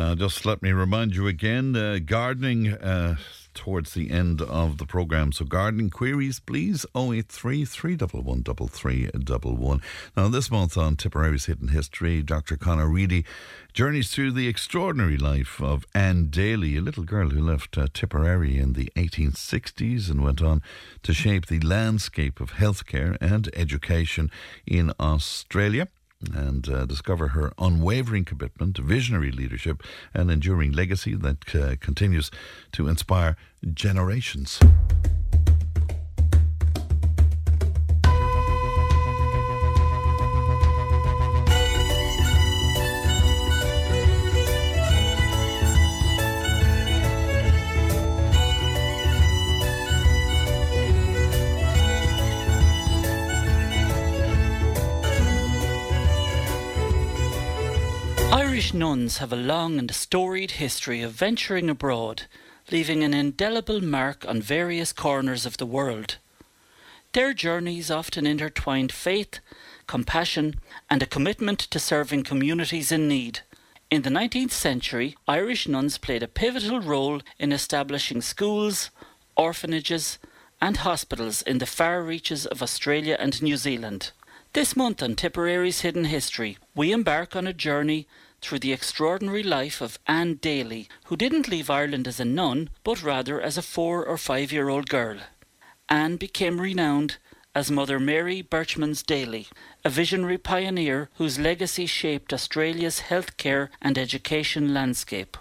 Uh, just let me remind you again uh, gardening uh, towards the end of the programme. So, gardening queries, please 083 311 Now, this month on Tipperary's Hidden History, Dr. Conor Reidy journeys through the extraordinary life of Anne Daly, a little girl who left uh, Tipperary in the 1860s and went on to shape the landscape of healthcare and education in Australia and uh, discover her unwavering commitment, visionary leadership, and enduring legacy that uh, continues to inspire generations. Irish nuns have a long and storied history of venturing abroad, leaving an indelible mark on various corners of the world. Their journeys often intertwined faith, compassion, and a commitment to serving communities in need. In the 19th century, Irish nuns played a pivotal role in establishing schools, orphanages, and hospitals in the far reaches of Australia and New Zealand. This month on Tipperary's Hidden History, we embark on a journey through the extraordinary life of Anne Daly, who didn't leave Ireland as a nun, but rather as a four or five year old girl. Anne became renowned as Mother Mary Berchmans Daly, a visionary pioneer whose legacy shaped Australia's healthcare and education landscape.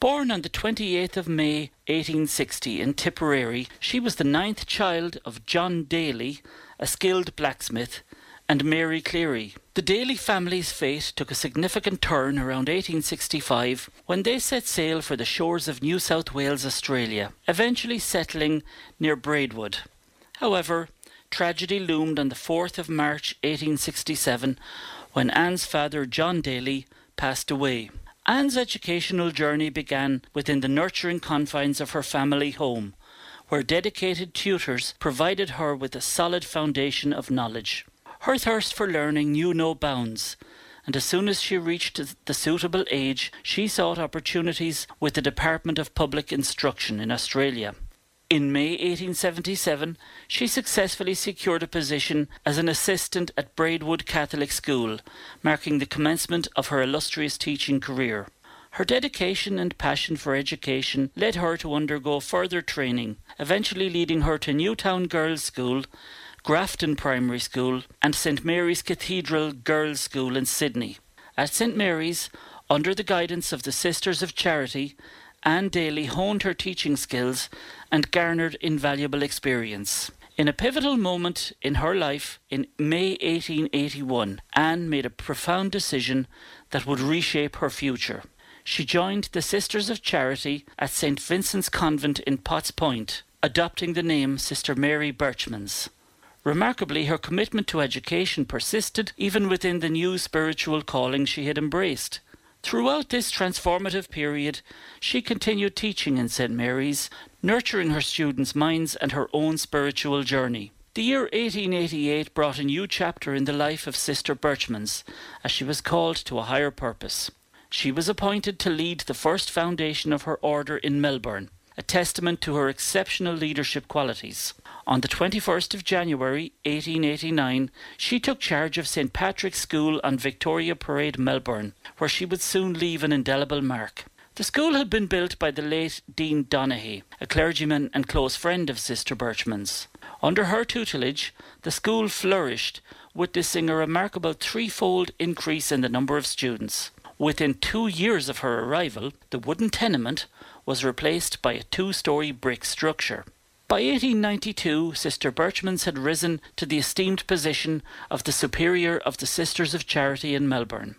Born on the 28th of May 1860 in Tipperary, she was the ninth child of John Daly, a skilled blacksmith, and Mary Cleary. The Daly family's fate took a significant turn around 1865 when they set sail for the shores of New South Wales, Australia, eventually settling near Braidwood. However, tragedy loomed on the 4th of March 1867 when Anne's father, John Daly, passed away. Anne's educational journey began within the nurturing confines of her family home, where dedicated tutors provided her with a solid foundation of knowledge. Her thirst for learning knew no bounds, and as soon as she reached the suitable age, she sought opportunities with the Department of Public Instruction in Australia. In May 1877, she successfully secured a position as an assistant at Braidwood Catholic School, marking the commencement of her illustrious teaching career. Her dedication and passion for education led her to undergo further training, eventually leading her to Newtown Girls' School Grafton Primary School, and St Mary's Cathedral Girls' School in Sydney. At St Mary's, under the guidance of the Sisters of Charity, Anne Daly honed her teaching skills and garnered invaluable experience. In a pivotal moment in her life, in May 1881, Anne made a profound decision that would reshape her future. She joined the Sisters of Charity at St Vincent's Convent in Potts Point, adopting the name Sister Mary Berchmans. Remarkably, her commitment to education persisted even within the new spiritual calling she had embraced. Throughout this transformative period, she continued teaching in St. Mary's, nurturing her students' minds and her own spiritual journey. The year 1888 brought a new chapter in the life of Sister Berchmans, as she was called to a higher purpose. She was appointed to lead the first foundation of her order in Melbourne, a testament to her exceptional leadership qualities. On the 21st of January 1889, she took charge of St Patrick's School on Victoria Parade, Melbourne, where she would soon leave an indelible mark. The school had been built by the late Dean Donaghy, a clergyman and close friend of Sister Berchmans. Under her tutelage, the school flourished, witnessing a remarkable threefold increase in the number of students. Within two years of her arrival, the wooden tenement was replaced by a two story brick structure. By 1892, Sister Berchmans had risen to the esteemed position of the Superior of the Sisters of Charity in Melbourne.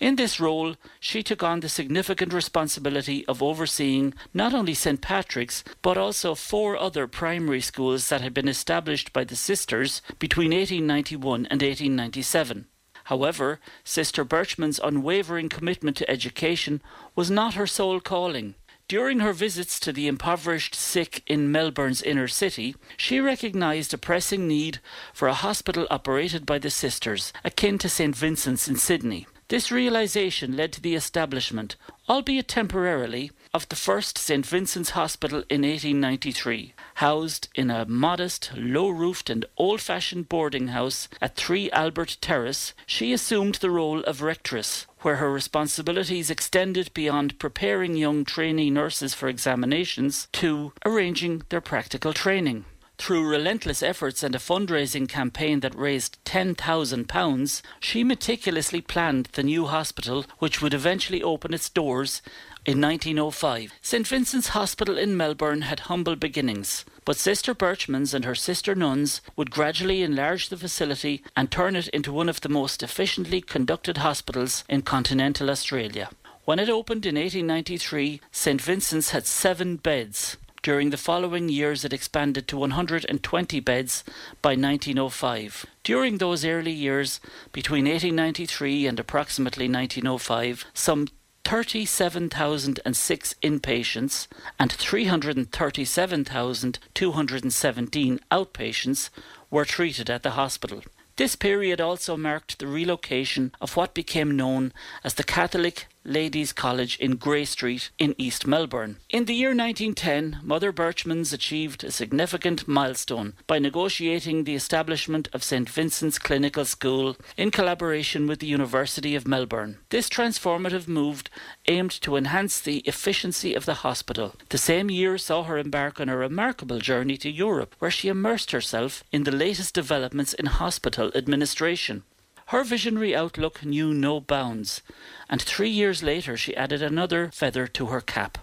In this role, she took on the significant responsibility of overseeing not only St. Patrick's, but also four other primary schools that had been established by the Sisters between 1891 and 1897. However, Sister Berchmans' unwavering commitment to education was not her sole calling. During her visits to the impoverished sick in Melbourne's inner city, she recognised a pressing need for a hospital operated by the sisters, akin to St Vincent's in Sydney. This realization led to the establishment, albeit temporarily, of the first St. Vincent's Hospital in 1893. Housed in a modest, low roofed, and old fashioned boarding house at 3 Albert Terrace, she assumed the role of rectress, where her responsibilities extended beyond preparing young trainee nurses for examinations to arranging their practical training. Through relentless efforts and a fundraising campaign that raised £10,000, she meticulously planned the new hospital, which would eventually open its doors in 1905. St Vincent's Hospital in Melbourne had humble beginnings, but Sister Berchmans and her sister nuns would gradually enlarge the facility and turn it into one of the most efficiently conducted hospitals in continental Australia. When it opened in 1893, St Vincent's had seven beds. During the following years, it expanded to 120 beds by 1905. During those early years, between 1893 and approximately 1905, some 37,006 inpatients and 337,217 outpatients were treated at the hospital. This period also marked the relocation of what became known as the Catholic Ladies' College in Grey Street in East Melbourne. In the year 1910, Mother Berchmans achieved a significant milestone by negotiating the establishment of St Vincent's Clinical School in collaboration with the University of Melbourne. This transformative move aimed to enhance the efficiency of the hospital. The same year saw her embark on a remarkable journey to Europe, where she immersed herself in the latest developments in hospital administration. Her visionary outlook knew no bounds, and three years later she added another feather to her cap.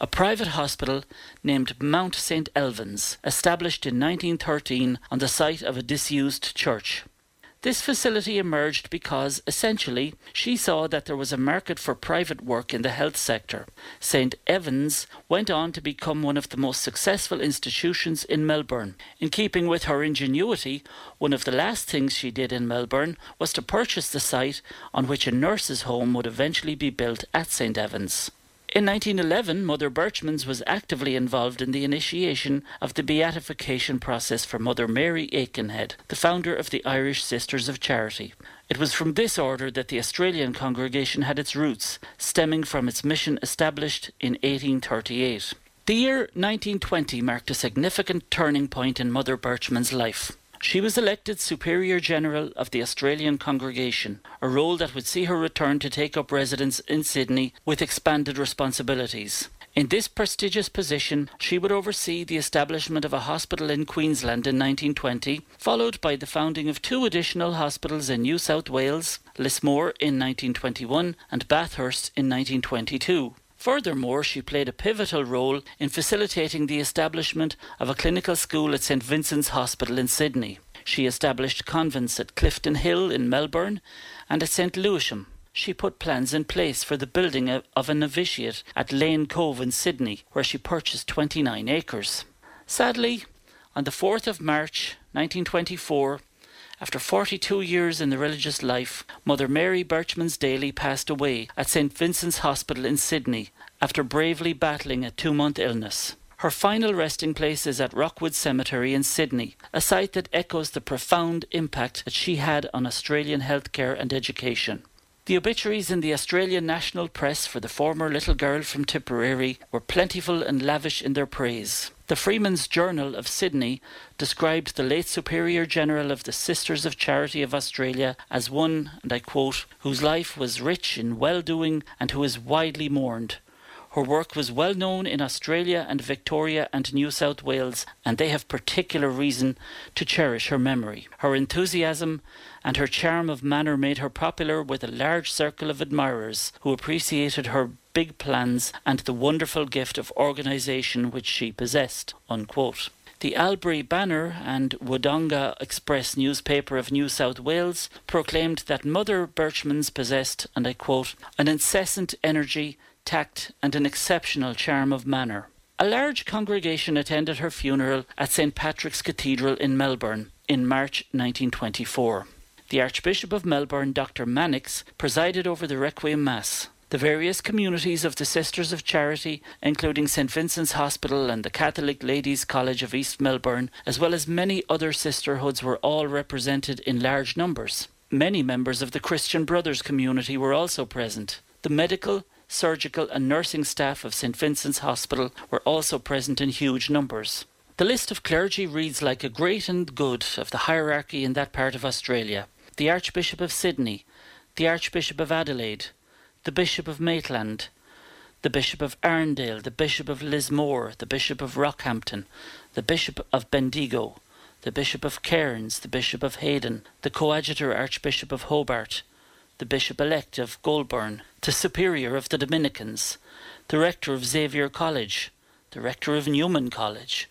A private hospital named Mount St. Evin's, established in 1913 on the site of a disused church. This facility emerged because, essentially, she saw that there was a market for private work in the health sector. St. Evin's went on to become one of the most successful institutions in Melbourne. In keeping with her ingenuity, one of the last things she did in Melbourne was to purchase the site on which a nurse's home would eventually be built at St. Evin's. In 1911, Mother Berchmans was actively involved in the initiation of the beatification process for Mother Mary Aikenhead, the founder of the Irish Sisters of Charity. It was from this order that the Australian congregation had its roots, stemming from its mission established in 1838. The year 1920 marked a significant turning point in Mother Berchmans' life. She was elected Superior General of the Australian Congregation, a role that would see her return to take up residence in Sydney with expanded responsibilities. In this prestigious position, she would oversee the establishment of a hospital in Queensland in 1920, followed by the founding of two additional hospitals in New South Wales, Lismore in 1921 and Bathurst in 1922. Furthermore, she played a pivotal role in facilitating the establishment of a clinical school at St Vincent's Hospital in Sydney. She established convents at Clifton Hill in Melbourne and at St Lewisham. She put plans in place for the building of a novitiate at Lane Cove in Sydney, where she purchased 29 acres. Sadly, on the 4th of March 1924, after 42 years in the religious life, Mother Mary Berchmans Daly passed away at St Vincent's Hospital in Sydney after bravely battling a two month illness. Her final resting place is at Rookwood Cemetery in Sydney, a site that echoes the profound impact that she had on Australian healthcare and education. The obituaries in the Australian national press for the former little girl from Tipperary were plentiful and lavish in their praise. The Freeman's Journal of Sydney described the late Superior General of the Sisters of Charity of Australia as one, and I quote, whose life was rich in well doing and who is widely mourned. Her work was well known in Australia and Victoria and New South Wales, and they have particular reason to cherish her memory. Her enthusiasm and her charm of manner made her popular with a large circle of admirers who appreciated her big plans and the wonderful gift of organisation which she possessed. Unquote. The Albury Banner and Wodonga Express newspaper of New South Wales proclaimed that Mother Berchmans possessed, and I quote, an incessant energy, tact, and an exceptional charm of manner. A large congregation attended her funeral at St Patrick's Cathedral in Melbourne in March 1924. The Archbishop of Melbourne, Dr. Mannix, presided over the Requiem Mass. The various communities of the Sisters of Charity, including St Vincent's Hospital and the Catholic Ladies' College of East Melbourne, as well as many other sisterhoods, were all represented in large numbers. Many members of the Christian Brothers community were also present. The medical, surgical, and nursing staff of St Vincent's Hospital were also present in huge numbers. The list of clergy reads like a great and good of the hierarchy in that part of Australia. The Archbishop of Sydney, the Archbishop of Adelaide, the Bishop of Maitland, the Bishop of Armidale, the Bishop of Lismore, the Bishop of Rockhampton, the Bishop of Bendigo, the Bishop of Cairns, the Bishop of Hayden, the Coadjutor Archbishop of Hobart, the Bishop elect of Goulburn, the Superior of the Dominicans, the Rector of Xavier College, the Rector of Newman College,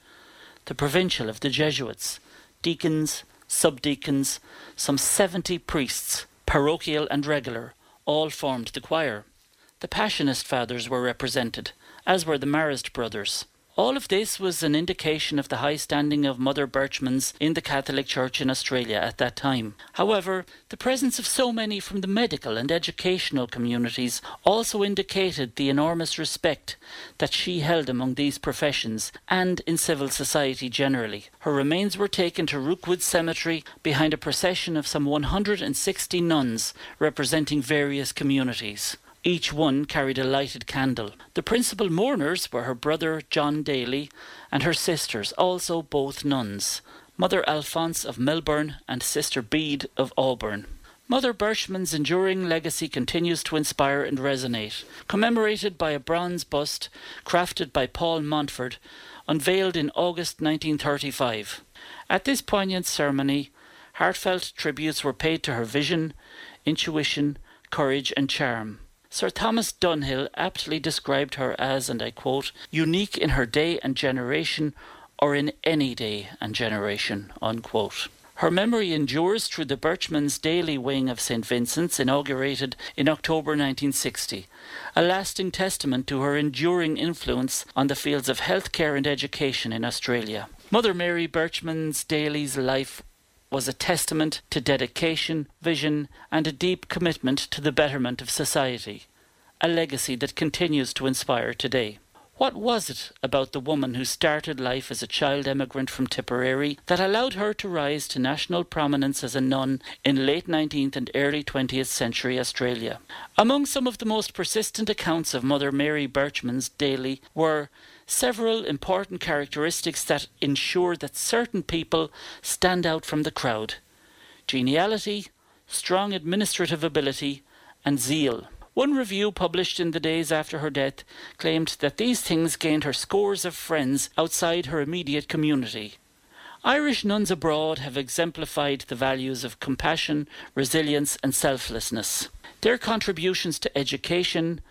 the Provincial of the Jesuits, deacons, subdeacons, some 70 priests, parochial and regular, all formed the choir. The Passionist Fathers were represented, as were the Marist brothers. All of this was an indication of the high standing of Mother Berchmans in the Catholic Church in Australia at that time. However, the presence of so many from the medical and educational communities also indicated the enormous respect that she held among these professions and in civil society generally. Her remains were taken to Rookwood Cemetery behind a procession of some 160 nuns representing various communities. Each one carried a lighted candle. The principal mourners were her brother John Daly and her sisters, also both nuns, Mother Alphonse of Melbourne and Sister Bede of Auburn. Mother Berchmans' enduring legacy continues to inspire and resonate, commemorated by a bronze bust crafted by Paul Montford, unveiled in August 1935. At this poignant ceremony, heartfelt tributes were paid to her vision, intuition, courage, and charm. Sir Thomas Dunhill aptly described her as, and I quote, unique in her day and generation, or in any day and generation, unquote. Her memory endures through the Berchmans Daly Wing of St. Vincent's, inaugurated in October 1960, a lasting testament to her enduring influence on the fields of healthcare and education in Australia. Mother Mary Berchmans Daly's life was a testament to dedication, vision, and a deep commitment to the betterment of society, a legacy that continues to inspire today. What was it about the woman who started life as a child emigrant from Tipperary that allowed her to rise to national prominence as a nun in late 19th and early 20th century Australia? Among some of the most persistent accounts of Mother Mary Berchmans Daly were several important characteristics that ensure that certain people stand out from the crowd geniality, strong administrative ability, and zeal. One review published in the days after her death claimed that these things gained her scores of friends outside her immediate community. Irish nuns abroad have exemplified the values of compassion, resilience, and selflessness. Their contributions to education,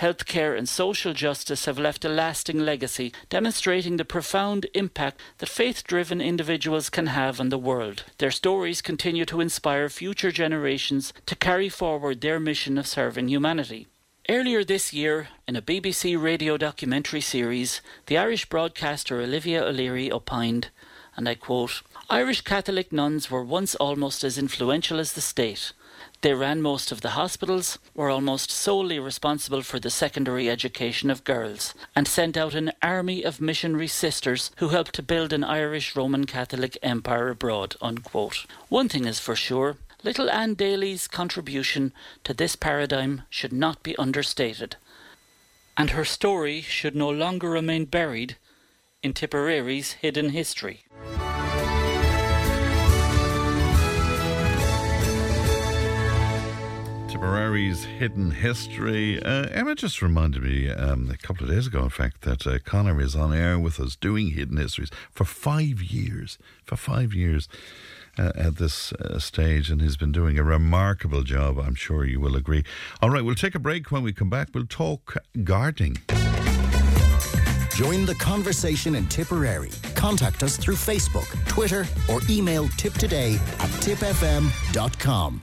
healthcare, and social justice have left a lasting legacy, demonstrating the profound impact that faith driven individuals can have on the world. Their stories continue to inspire future generations to carry forward their mission of serving humanity. Earlier this year, in a BBC radio documentary series, the Irish broadcaster Olivia O'Leary opined, and I quote, Irish Catholic nuns were once almost as influential as the state. They ran most of the hospitals, were almost solely responsible for the secondary education of girls, and sent out an army of missionary sisters who helped to build an Irish Roman Catholic empire abroad. Unquote. One thing is for sure. Little Anne Daly's contribution to this paradigm should not be understated, and her story should no longer remain buried in Tipperary's hidden history. Tipperary's hidden history. Uh, Emma just reminded me um, a couple of days ago, in fact, that uh, Connor is on air with us doing hidden histories for five years. For five years. Uh, at this uh, stage, and he's been doing a remarkable job. I'm sure you will agree. All right, we'll take a break. When we come back, we'll talk gardening. Join the conversation in Tipperary. Contact us through Facebook, Twitter, or email tiptoday at tippfm.com.